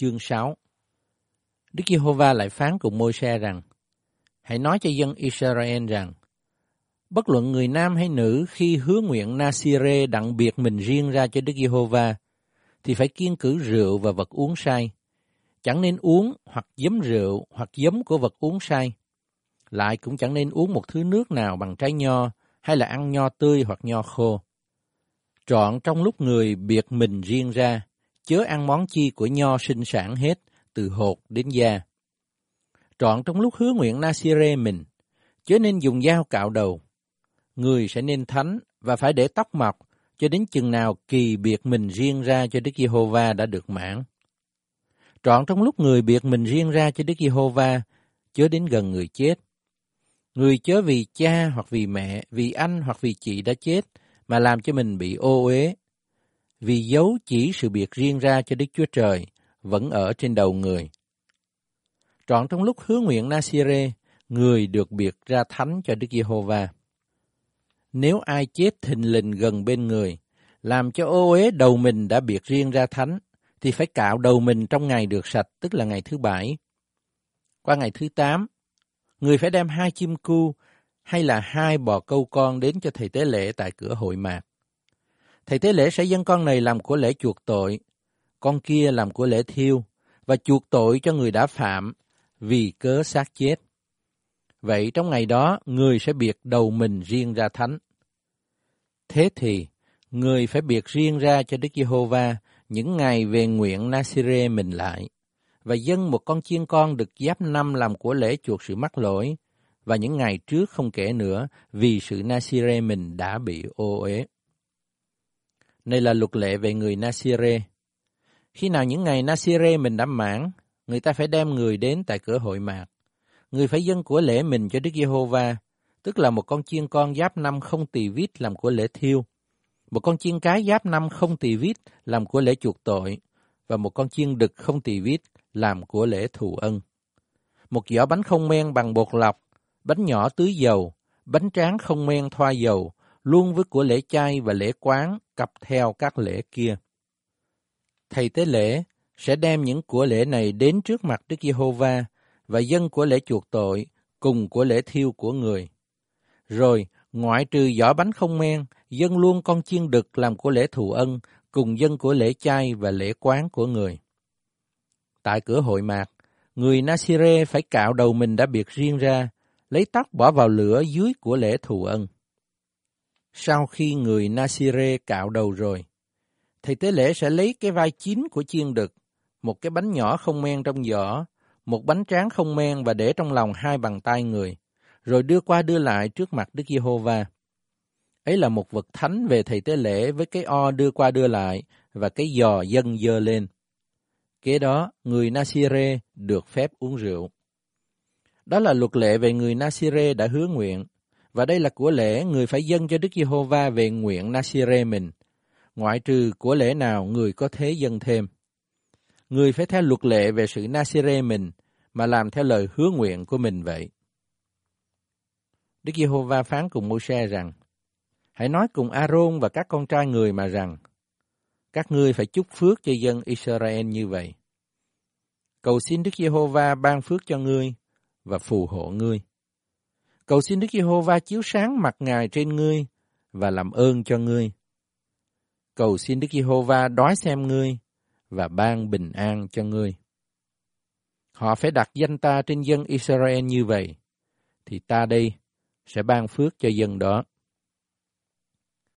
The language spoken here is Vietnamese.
chương 6 Đức Giê-hô-va lại phán cùng Môi-se rằng, Hãy nói cho dân Israel rằng, bất luận người nam hay nữ khi hứa nguyện Nasire đặng biệt mình riêng ra cho Đức Giê-hô-va, thì phải kiên cử rượu và vật uống say. Chẳng nên uống hoặc giấm rượu hoặc giấm của vật uống say. Lại cũng chẳng nên uống một thứ nước nào bằng trái nho hay là ăn nho tươi hoặc nho khô. Trọn trong lúc người biệt mình riêng ra, chớ ăn món chi của nho sinh sản hết, từ hột đến da. Trọn trong lúc hứa nguyện Nasire mình, chớ nên dùng dao cạo đầu. Người sẽ nên thánh và phải để tóc mọc cho đến chừng nào kỳ biệt mình riêng ra cho Đức Giê-hô-va đã được mãn. Trọn trong lúc người biệt mình riêng ra cho Đức Giê-hô-va, chớ đến gần người chết. Người chớ vì cha hoặc vì mẹ, vì anh hoặc vì chị đã chết mà làm cho mình bị ô uế. Vì dấu chỉ sự biệt riêng ra cho Đức Chúa Trời vẫn ở trên đầu người. Trọn trong lúc hứa nguyện Nasire, người được biệt ra thánh cho Đức Giê-hô-va. Nếu ai chết thình lình gần bên người, làm cho ô uế đầu mình đã biệt riêng ra thánh, thì phải cạo đầu mình trong ngày được sạch, tức là ngày thứ bảy. Qua ngày thứ tám, người phải đem hai chim cu hay là hai bò câu con đến cho thầy tế lễ tại cửa hội mạc. Thầy tế lễ sẽ dâng con này làm của lễ chuộc tội, con kia làm của lễ thiêu, và chuộc tội cho người đã phạm vì cớ xác chết. Vậy trong ngày đó, người sẽ biệt đầu mình riêng ra thánh. Thế thì, người phải biệt riêng ra cho Đức Giê-hô-va những ngày về nguyện Nasire mình lại, và dâng một con chiên con được giáp năm làm của lễ chuộc sự mắc lỗi, và những ngày trước không kể nữa vì sự Nasire mình đã bị ô uế. Này là luật lệ về người Nasire. Khi nào những ngày Nasire mình đã mãn, người ta phải đem người đến tại cửa hội mạc. Người phải dâng của lễ mình cho Đức Giê-hô-va, tức là một con chiên con giáp năm không tỳ vít làm của lễ thiêu, một con chiên cái giáp năm không tỳ vít làm của lễ chuộc tội, và một con chiên đực không tỳ vít làm của lễ thù ân. Một giỏ bánh không men bằng bột lọc, bánh nhỏ tưới dầu, bánh tráng không men thoa dầu, luôn với của lễ chay và lễ quán cặp theo các lễ kia. Thầy tế lễ sẽ đem những của lễ này đến trước mặt Đức Giê-hô-va và dân của lễ chuộc tội cùng của lễ thiêu của người. Rồi, ngoại trừ giỏ bánh không men, dân luôn con chiên đực làm của lễ thù ân cùng dân của lễ chay và lễ quán của người. Tại cửa hội mạc, người Nasire phải cạo đầu mình đã biệt riêng ra, lấy tóc bỏ vào lửa dưới của lễ thù ân. Sau khi người Nasire cạo đầu rồi, thầy tế lễ sẽ lấy cái vai chín của chiên đực, một cái bánh nhỏ không men trong giỏ, một bánh tráng không men và để trong lòng hai bàn tay người, rồi đưa qua đưa lại trước mặt Đức Giê-hô-va. Ấy là một vật thánh về thầy tế lễ với cái o đưa qua đưa lại và cái giò dâng dơ lên. Kế đó, người Nasire được phép uống rượu. Đó là luật lệ về người Nasire đã hứa nguyện, và đây là của lễ người phải dâng cho Đức Giê-hô-va về nguyện Nasire mình, ngoại trừ của lễ nào người có thế dâng thêm. Người phải theo luật lệ về sự Nasire mình mà làm theo lời hứa nguyện của mình vậy. Đức Giê-hô-va phán cùng Môi-se rằng, Hãy nói cùng A-rôn và các con trai người mà rằng, các ngươi phải chúc phước cho dân Israel như vậy. Cầu xin Đức Giê-hô-va ban phước cho ngươi và phù hộ ngươi. Cầu xin Đức Giê-hô-va chiếu sáng mặt Ngài trên ngươi và làm ơn cho ngươi. Cầu xin Đức Giê-hô-va đói xem ngươi và ban bình an cho ngươi. Họ phải đặt danh ta trên dân Israel như vậy, thì ta đây sẽ ban phước cho dân đó.